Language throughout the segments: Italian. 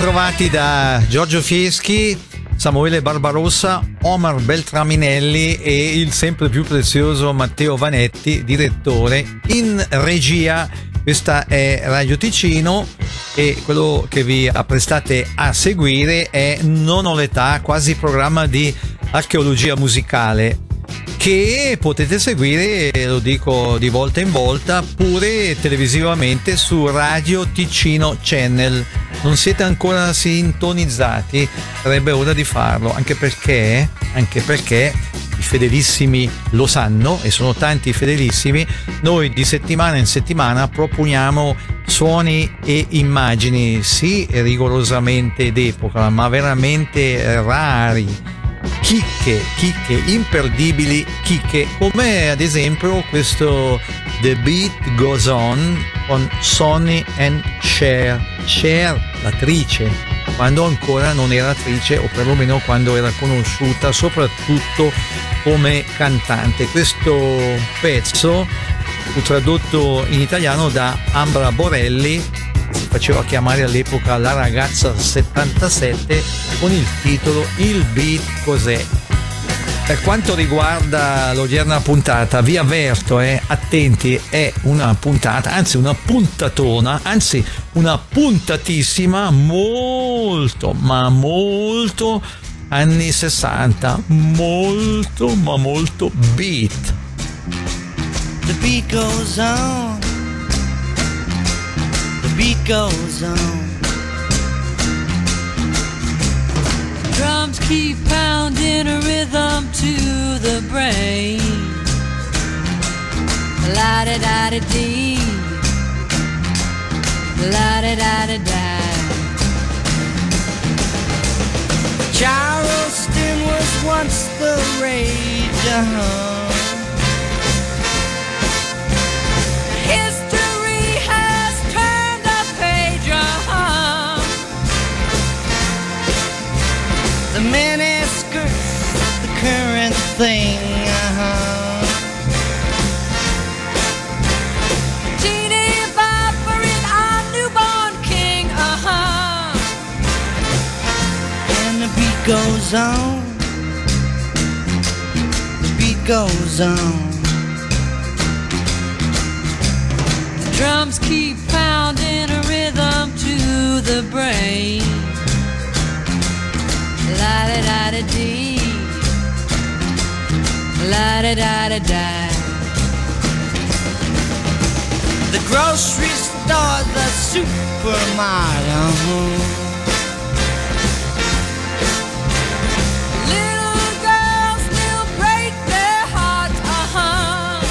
ritrovati da Giorgio Fieschi, Samuele Barbarossa, Omar Beltraminelli e il sempre più prezioso Matteo Vanetti, direttore in regia. Questa è Radio Ticino e quello che vi apprestate a seguire è Non ho l'età, quasi programma di archeologia musicale che potete seguire, lo dico di volta in volta, pure televisivamente su Radio Ticino Channel. Non siete ancora sintonizzati? Sarebbe ora di farlo, anche perché, anche perché i fedelissimi lo sanno e sono tanti fedelissimi, noi di settimana in settimana proponiamo suoni e immagini, sì rigorosamente d'epoca, ma veramente rari chicche, chicche, imperdibili chicche, come ad esempio questo The Beat Goes On con Sonny and Cher, Cher l'attrice, quando ancora non era attrice o perlomeno quando era conosciuta soprattutto come cantante. Questo pezzo fu tradotto in italiano da Ambra Borelli si faceva chiamare all'epoca La ragazza 77 con il titolo Il beat cos'è? Per quanto riguarda l'odierna puntata, vi avverto, eh, attenti, è una puntata, anzi una puntatona, anzi una puntatissima molto, ma molto anni 60, molto, ma molto beat. The beat goes on. beat goes on. Drums keep pounding a rhythm to the brain. La da da da dee. La da da da da. Charleston was once the rage, uh-huh. The mini skirts, the current thing, uh-huh. Bopper is our newborn king, uh-huh. And the beat goes on, the beat goes on. The drums keep pounding a rhythm to the brain la da da da dee, la da da da da. The grocery store, the supermarket. Little girls still break their hearts, uh-huh.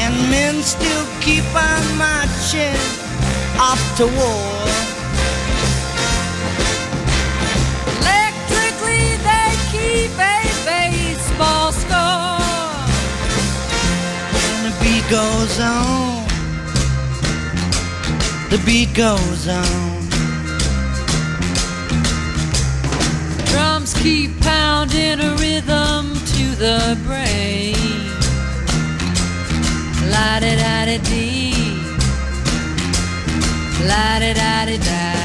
And men still keep on marching off to war. Goes on. The beat goes on. Drums keep pounding a rhythm to the brain. La da da da dee. La da da da da.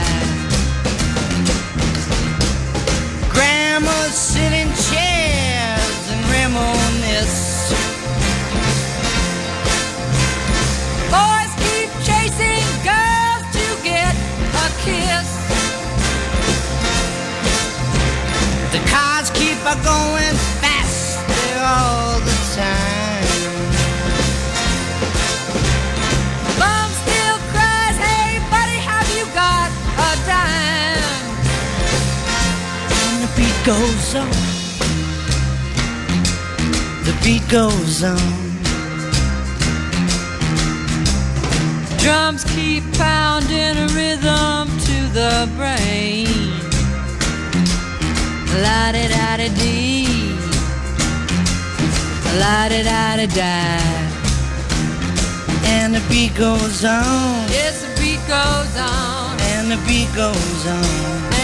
Keep going faster all the time. Mom still cries, hey buddy, have you got a dime? And the beat goes on. The beat goes on. Drums keep pounding a rhythm to the brain. La da da da dee. La da da da da. And the beat goes on. Yes, the beat goes on. And the beat goes on.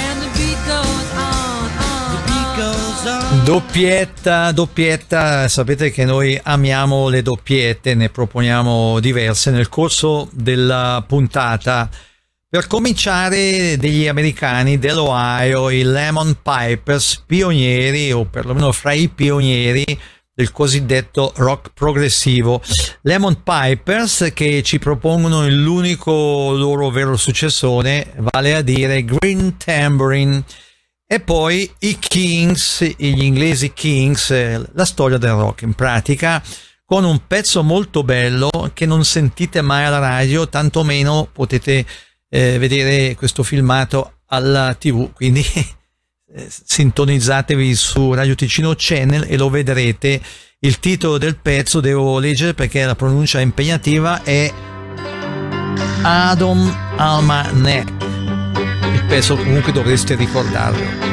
And the beat goes on. on the beat Doppietta, doppietta, sapete che noi amiamo le doppiette, ne proponiamo diverse nel corso della puntata. Per cominciare degli americani dell'Ohio, i Lemon Pipers, pionieri o perlomeno fra i pionieri del cosiddetto rock progressivo. Lemon Pipers che ci propongono l'unico loro vero successore, vale a dire Green Tambourine. E poi i Kings, gli inglesi Kings, la storia del rock in pratica, con un pezzo molto bello che non sentite mai alla radio, tantomeno potete eh, vedere questo filmato alla tv, quindi Eh, sintonizzatevi su Radio Ticino Channel e lo vedrete. Il titolo del pezzo devo leggere perché la pronuncia è impegnativa è Adam Almanac. Il pezzo comunque dovreste ricordarlo.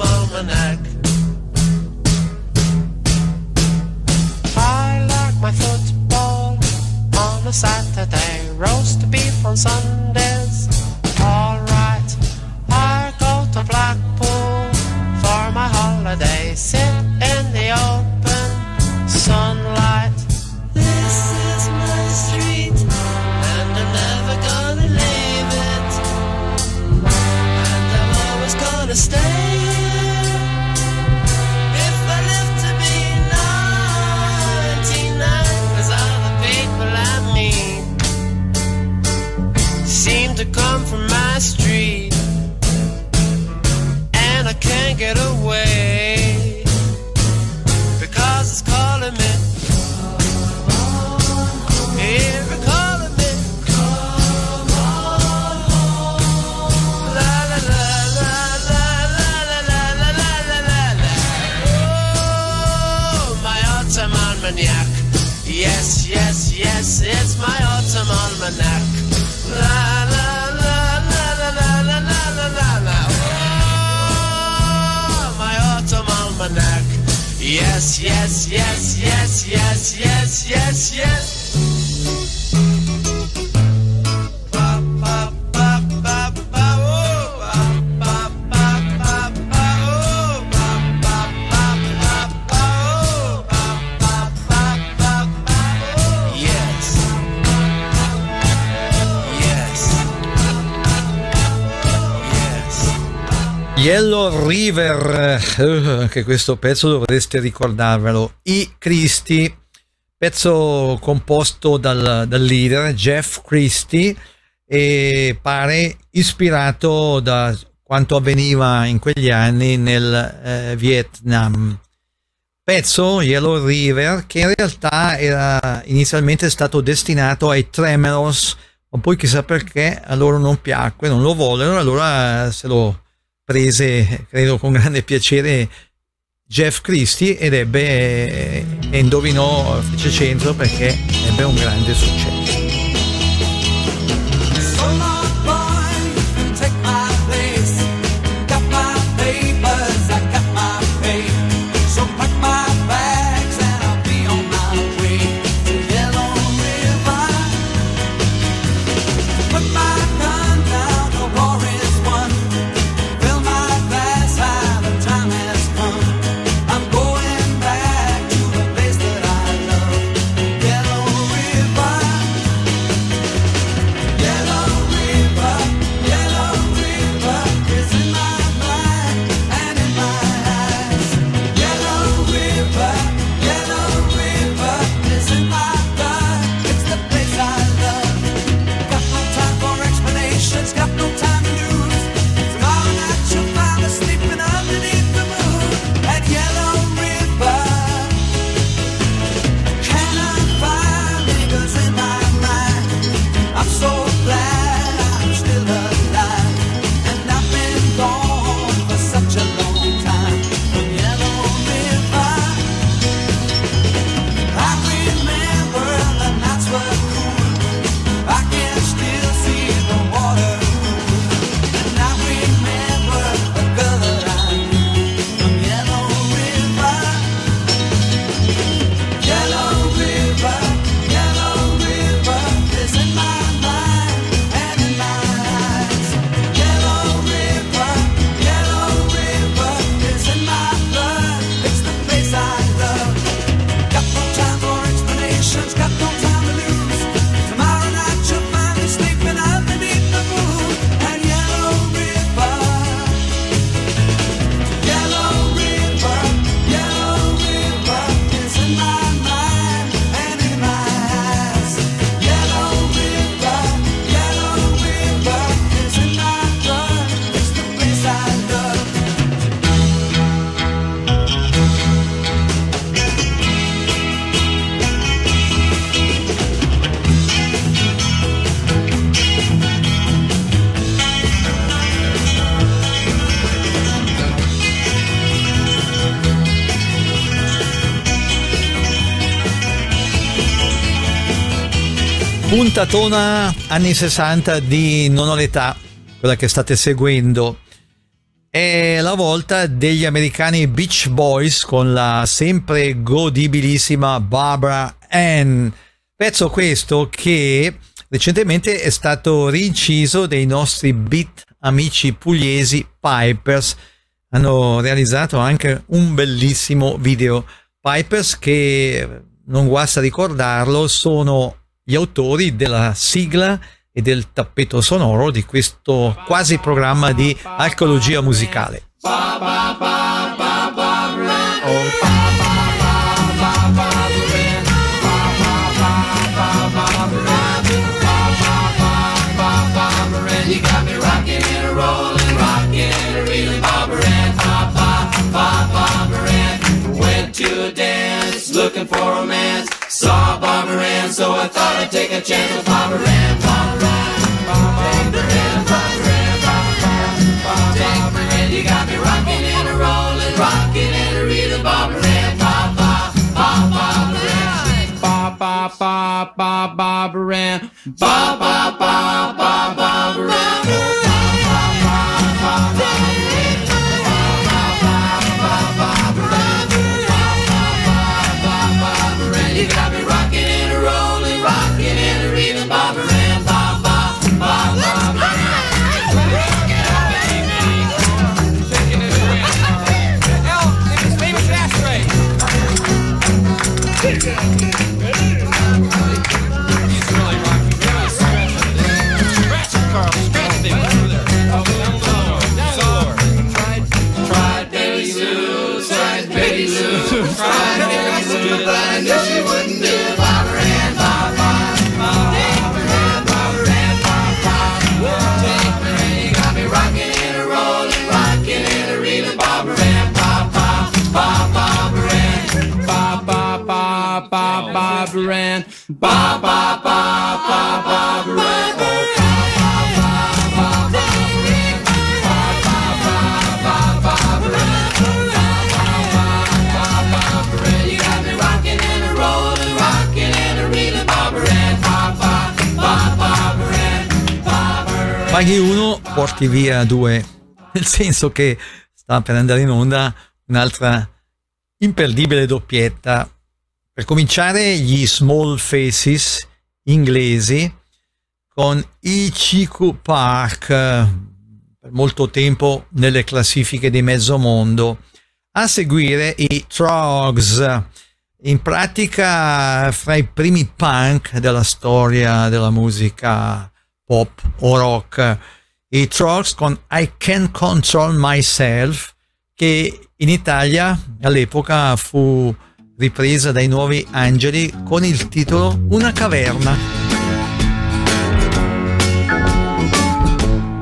Almanac. I like my football on a Saturday, roast beef on Sundays. Yellow River, uh, anche questo pezzo dovreste ricordarvelo. I Christie, pezzo composto dal, dal leader Jeff Christie e pare ispirato da quanto avveniva in quegli anni nel eh, Vietnam. Pezzo Yellow River che in realtà era inizialmente stato destinato ai Tremelos, ma poi chissà perché a loro non piacque, non lo vollero, allora se lo prese, credo con grande piacere, Jeff Christie ed ebbe, e indovinò, fece centro perché ebbe un grande successo. puntatona anni 60 di Non ho l'età, quella che state seguendo. È la volta degli americani Beach Boys con la sempre godibilissima Barbara Ann. Pezzo questo che recentemente è stato rinciso dai nostri beat amici pugliesi Pipers. Hanno realizzato anche un bellissimo video. Pipers che non guasta ricordarlo, sono gli autori della sigla e del tappeto sonoro di questo quasi programma di archeologia musicale. Looking for romance Saw Barbara Ann, so I thought I'd take a chance with Barbara Ann. Barbara Ann, Barbara Ann, Barbara Ann, Barbara Ann. You got me rocking and a rolling, rocking and a reeling, Barbara Ann. Ba ba ba Barbara Ann. Ba ba ba ba Barbara Ann. Ba ba ba ba ba ba ba ba ba ba. Paghi uno, porti via due. Nel senso che sta per andare in onda un'altra imperdibile doppietta. Per cominciare, gli Small Faces inglesi con Ichiku Park per molto tempo nelle classifiche di mezzo mondo. A seguire i Trogs, in pratica fra i primi punk della storia della musica pop o rock. I Trogs con I Can Control Myself, che in Italia all'epoca fu ripresa dai Nuovi Angeli con il titolo Una caverna.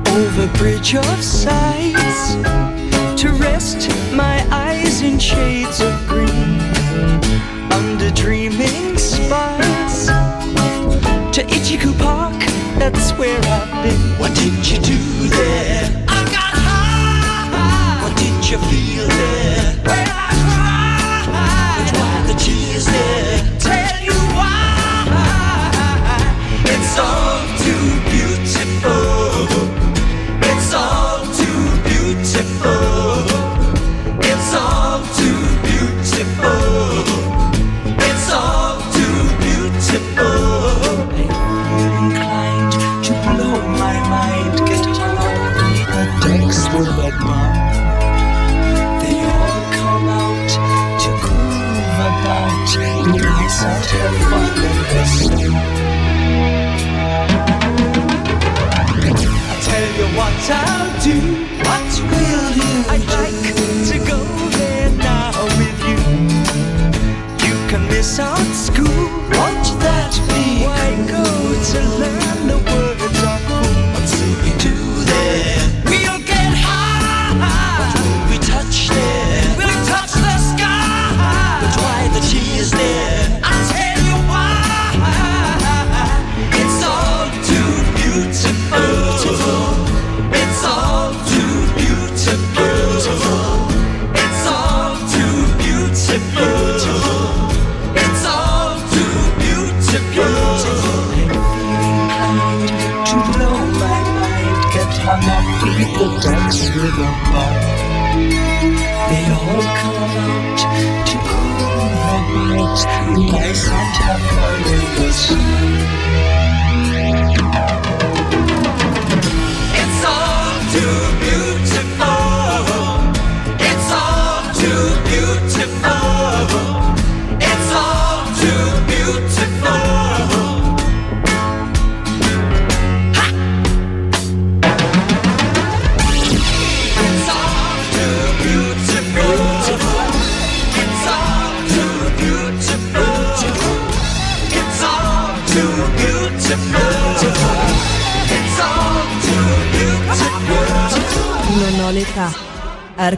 over bridge of sights to rest my eyes in shades of green under dreaming spires to Ichiku Park that's where I've been what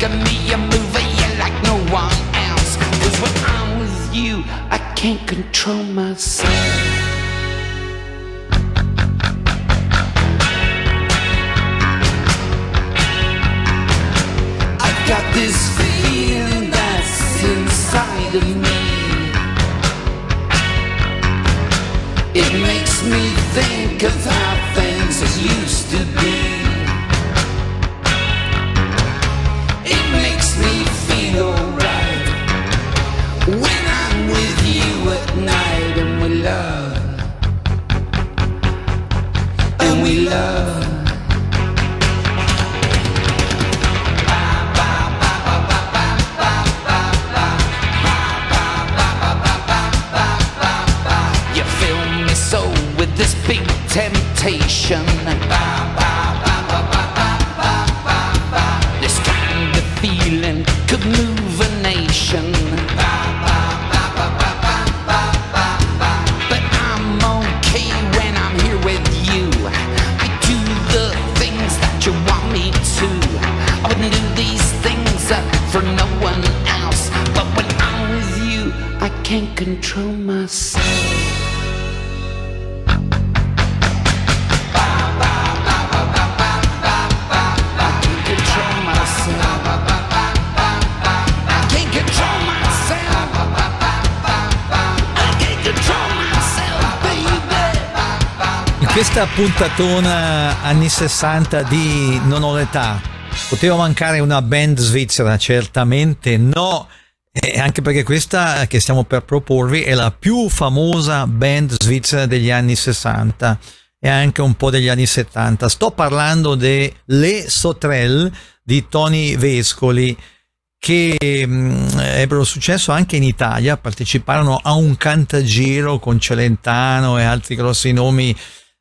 Making me you like no one else. Cause when I'm with you, I can't control myself. This feeling that's inside of me. It makes me think of puntatona anni 60 di Non ho l'età, poteva mancare una band svizzera? Certamente no, e anche perché questa che stiamo per proporvi è la più famosa band svizzera degli anni 60 e anche un po' degli anni 70. Sto parlando delle Sotrel di Tony Vescoli che mh, ebbero successo anche in Italia, parteciparono a un cantagiro con Celentano e altri grossi nomi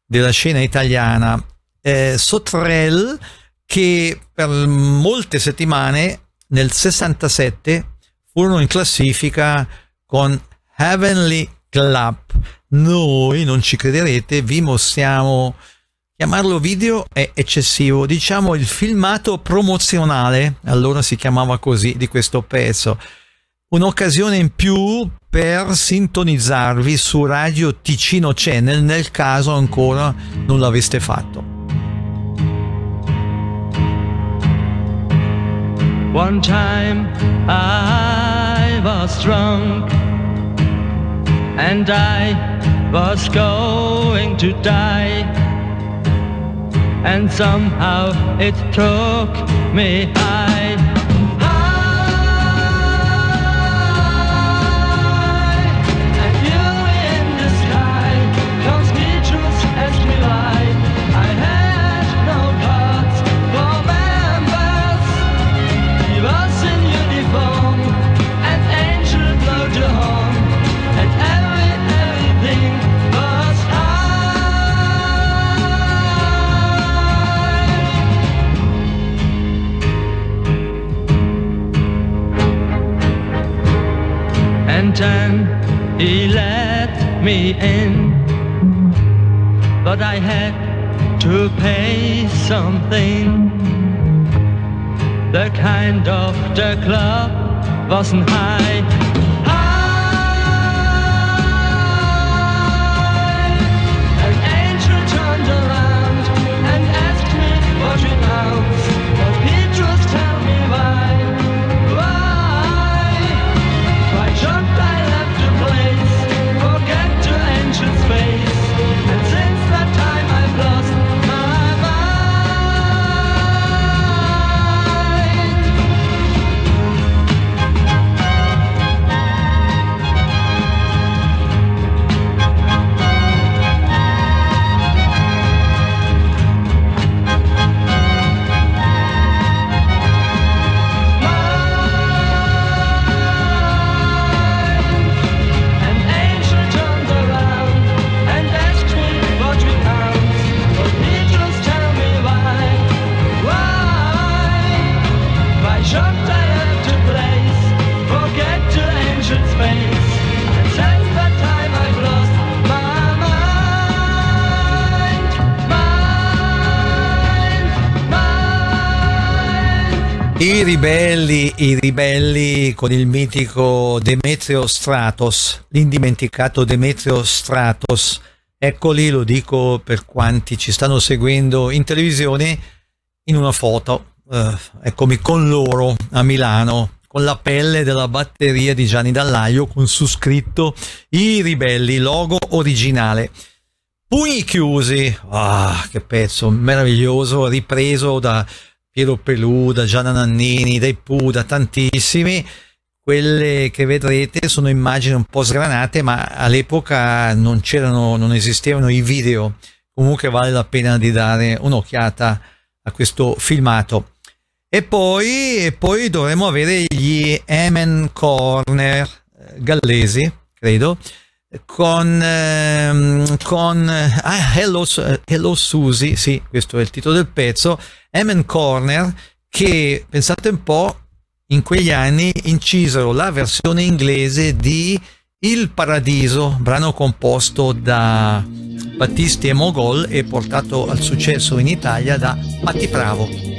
della scena italiana. Eh, Sotrel che per molte settimane nel 67 furono in classifica con Heavenly Club. Noi, non ci crederete, vi mostriamo chiamarlo video è eccessivo, diciamo il filmato promozionale, allora si chiamava così, di questo pezzo. Un'occasione in più per sintonizzarvi su Radio Ticino Channel nel caso ancora non l'aveste fatto. One time I was drunk and I was going to die. And somehow it took me high. And he let me in, but I had to pay something. The kind of the club wasn't. High. I ribelli, i ribelli con il mitico Demetrio Stratos, l'indimenticato Demetrio Stratos. Eccoli, lo dico per quanti ci stanno seguendo in televisione, in una foto. Eh, eccomi con loro a Milano, con la pelle della batteria di Gianni Dallaio, con su scritto I ribelli, logo originale. Pugni chiusi, ah, che pezzo meraviglioso, ripreso da Piero Pelù, da Gianna Nannini, dai Pooh, da tantissimi. Quelle che vedrete sono immagini un po' sgranate, ma all'epoca non c'erano, non esistevano i video. Comunque vale la pena di dare un'occhiata a questo filmato. E poi, e poi dovremo avere gli Emen Corner eh, gallesi, credo, con, ehm, con ah, Hello, Hello Susie, sì, questo è il titolo del pezzo, Emen Corner, che pensate un po', in quegli anni incisero la versione inglese di Il Paradiso, brano composto da Battisti e Mogol e portato al successo in Italia da Patti Bravo.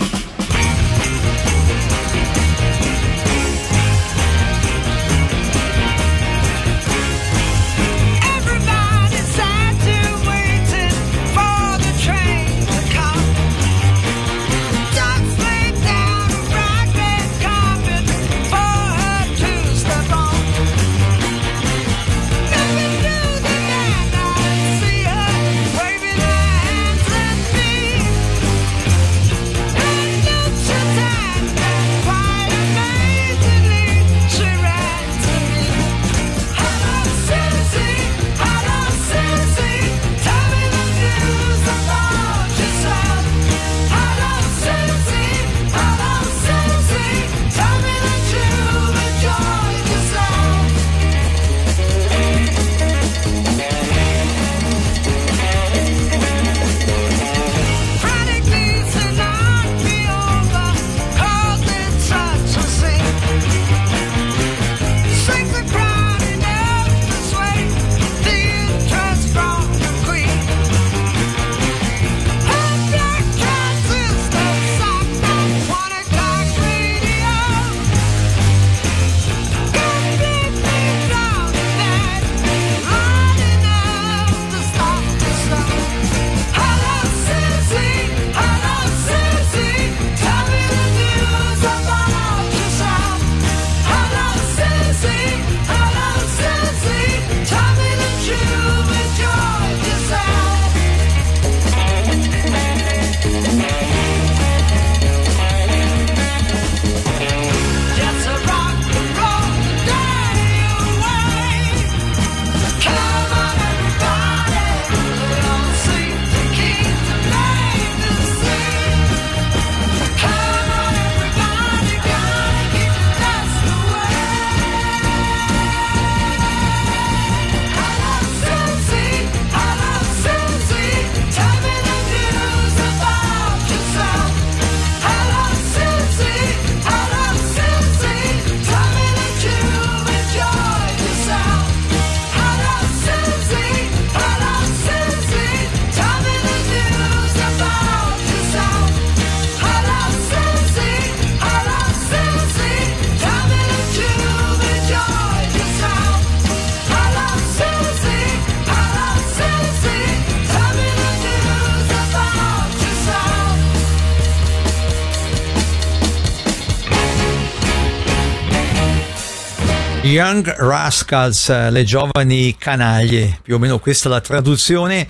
Young Rascals, le giovani canaglie, più o meno questa è la traduzione,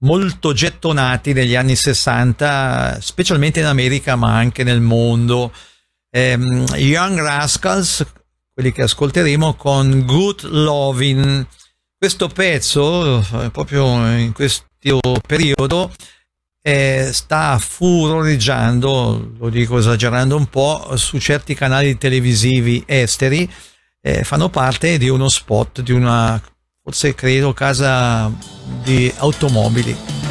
molto gettonati negli anni 60, specialmente in America ma anche nel mondo. Ehm, Young Rascals, quelli che ascolteremo con Good Lovin'. Questo pezzo, proprio in questo periodo, eh, sta furoreggiando, lo dico esagerando un po', su certi canali televisivi esteri eh, fanno parte di uno spot di una, forse credo, casa di automobili.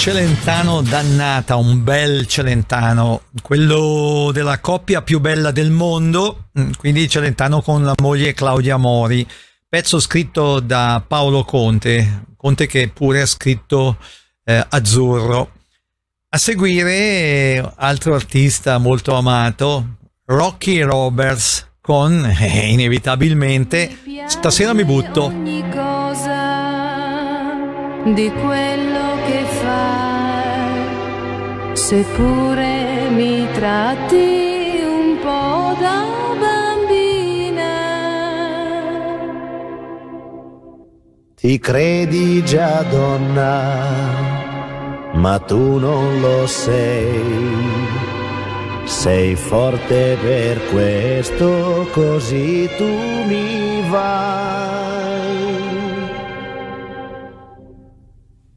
Celentano dannata, un bel celentano, quello della coppia più bella del mondo, mm, quindi celentano con la moglie Claudia Mori, pezzo scritto da Paolo Conte, Conte che pure ha scritto eh, Azzurro. A seguire eh, altro artista molto amato, Rocky Roberts con eh, inevitabilmente Stasera mi butto. Ogni cosa di quello seppure mi tratti un po' da bambina. Ti credi già donna, ma tu non lo sei. Sei forte per questo, così tu mi vai.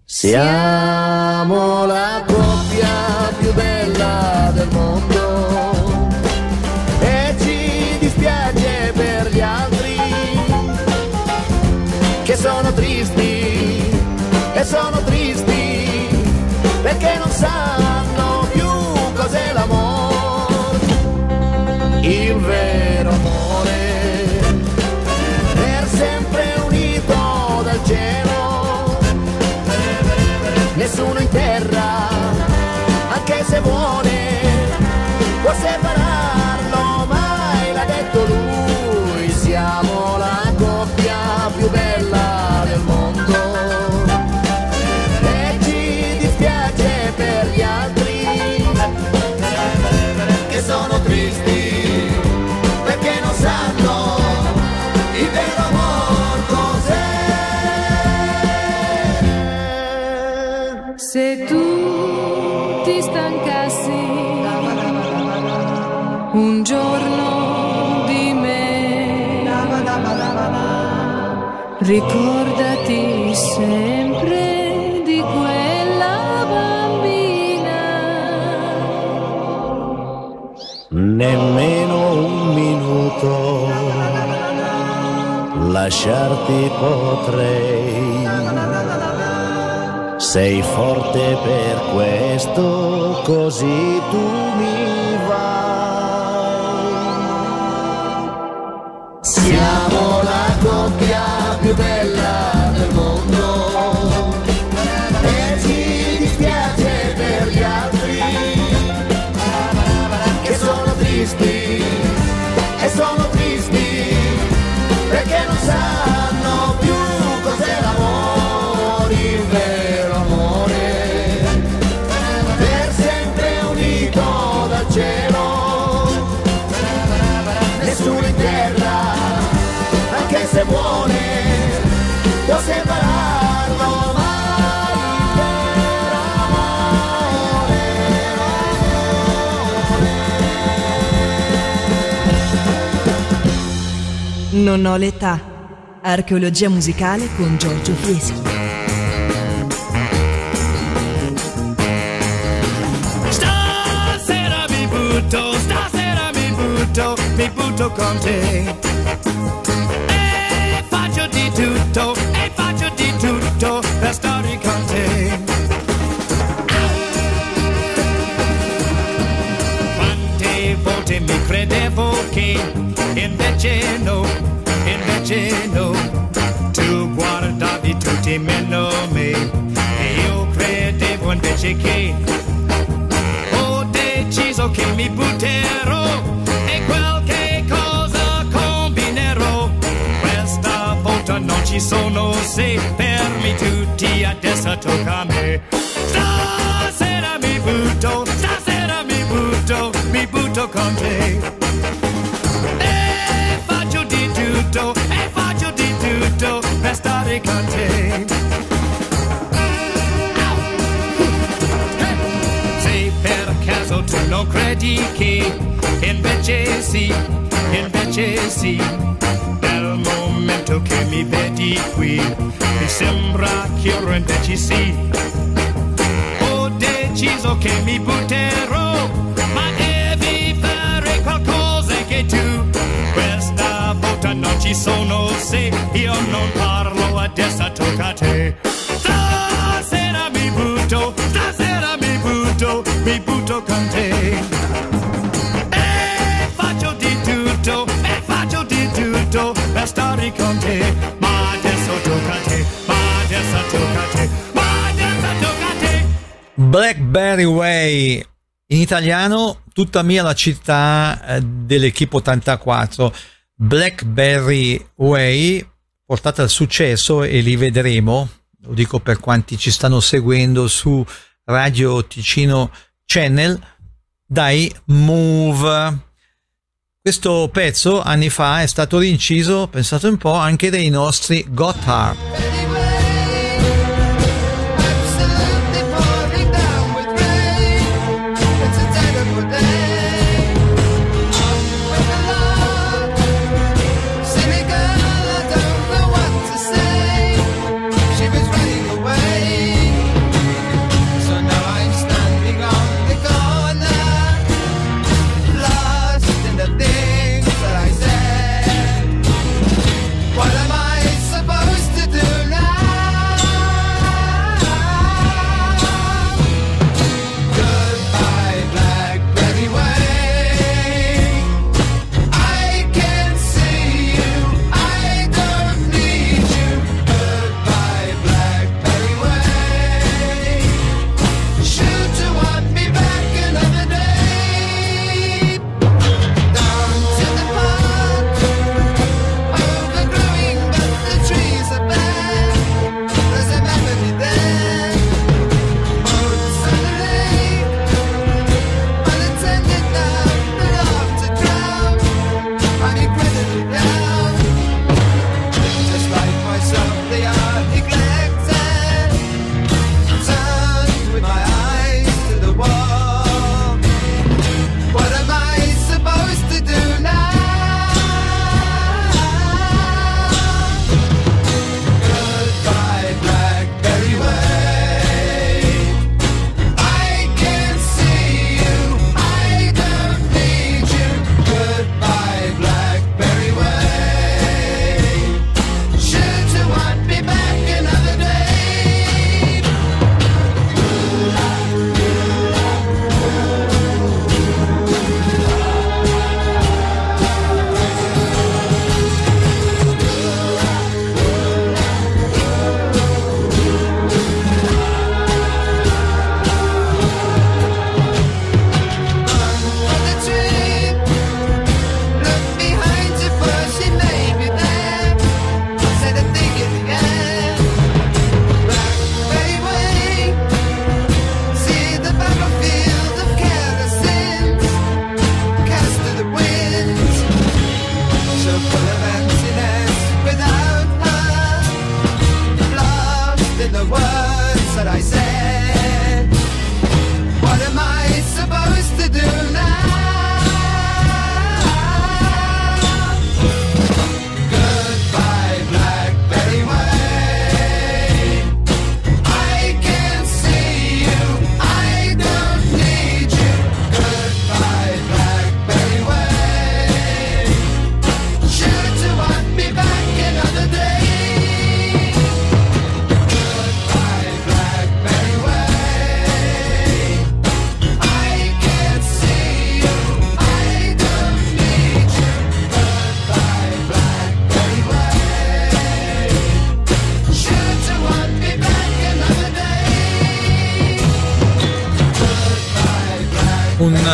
Siamo la coppia che sono tristi e sono tristi Ricordati sempre di quella bambina. Nemmeno un minuto lasciarti potrei. Sei forte per questo, così tu mi tristi e sono tristi perché non sanno più Non ho l'età. Archeologia musicale con Giorgio Fieschi. Stasera mi butto, stasera mi butto, mi butto con te. E faccio di tutto, e faccio di tutto per stare con te. Quante volte mi credevo che invece no, invece no, tu guardavi tutti meno me. E io credevo invece che ho deciso che mi butterò e qualche cosa combinerò. Questa volta non ci sono se fermi tutti, adesso tocca a me. Stasera mi butto, stasera mi butto, mi butto con te. Per stare con te. Se per caso tu non credi che invece sì, invece sì, nel momento che mi qui, mi sembra che. Ho deciso che mi butterò, ma devi fare qualcosa che tu. Ci sono se io non parlo, adesso tocca a te. Stasera mi butto, stasera mi butto, mi butto con te. E faccio di tutto, e faccio di tutto per stare con te. Ma adesso tocca a te, ma adesso tocca a te, ma adesso tocca a te. Blackberry Way in italiano tutta mia la città eh, dell'Equipe 84 Blackberry Way portata al successo e li vedremo. Lo dico per quanti ci stanno seguendo su Radio Ticino Channel dai Move. Questo pezzo anni fa è stato rinciso pensate un po' anche dai nostri Gotthard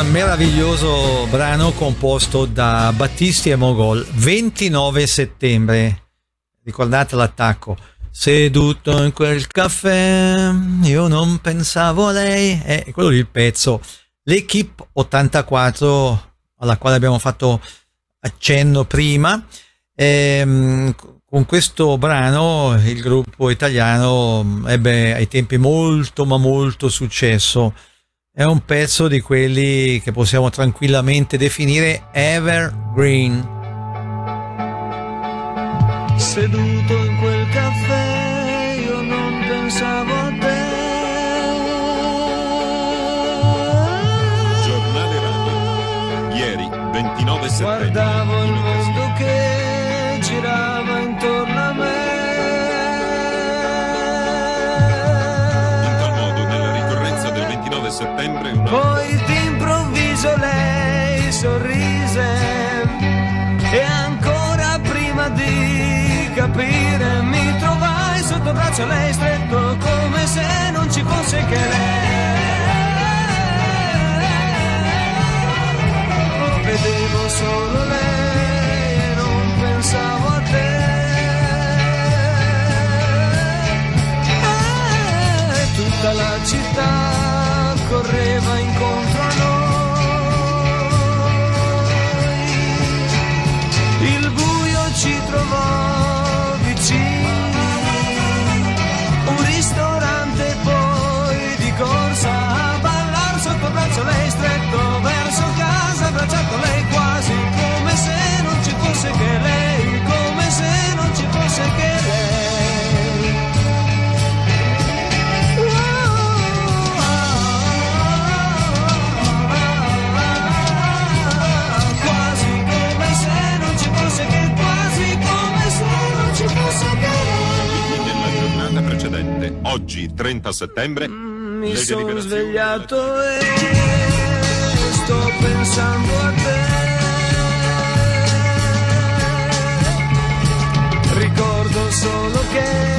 meraviglioso brano composto da Battisti e Mogol. 29 settembre. Ricordate l'attacco. Seduto in quel caffè, io non pensavo a lei. È quello lì il pezzo. L'Equipe 84, alla quale abbiamo fatto accenno prima. Ehm, con questo brano il gruppo italiano ebbe ai tempi molto ma molto successo. È un pezzo di quelli che possiamo tranquillamente definire evergreen. Seduto in quel caffè io non pensavo a te. Giornale Radio. Ieri, 29 settembre. Guardavo il mondo che girava intorno capire mi trovai sotto braccio lei stretto come se non ci fosse che lei. Vedevo solo lei e non pensavo a te. E tutta la città correva incontro ballar sotto braccio lei stretto verso casa, abbracciato lei quasi come se non ci fosse che lei, come se non ci fosse che lei. Quasi come se non ci fosse che quasi come se non giornata precedente, oggi 30 settembre, sono svegliato e sto pensando a te. Ricordo solo che,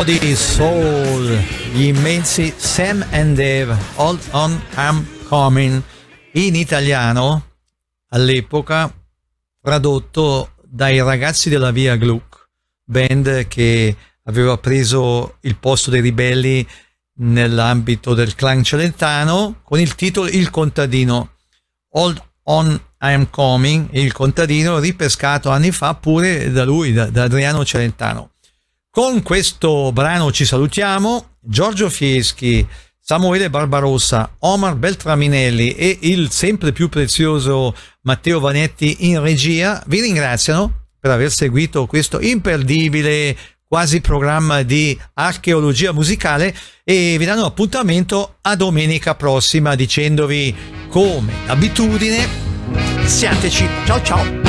Po' di soul, gli immensi Sam and Dave, Hold On I'm Coming, in italiano all'epoca tradotto dai ragazzi della Via Gluck, band che aveva preso il posto dei ribelli nell'ambito del clan celentano con il titolo Il contadino. Hold On I'm Coming, il contadino ripescato anni fa pure da lui, da, da Adriano Celentano. Con questo brano ci salutiamo. Giorgio Fieschi, Samuele Barbarossa, Omar Beltraminelli e il sempre più prezioso Matteo Vanetti in regia. Vi ringraziano per aver seguito questo imperdibile quasi programma di archeologia musicale e vi danno appuntamento a domenica prossima dicendovi come d'abitudine. Siateci. Ciao ciao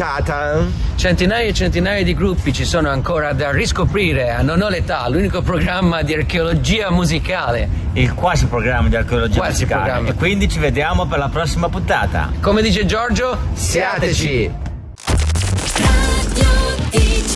questa puntata. Centinaia e centinaia di gruppi ci sono ancora da riscoprire a Non ho l'età, l'unico programma di archeologia musicale. Il quasi programma di archeologia Quasi musicale. programma. E quindi ci vediamo per la prossima puntata. Come dice Giorgio, siateci!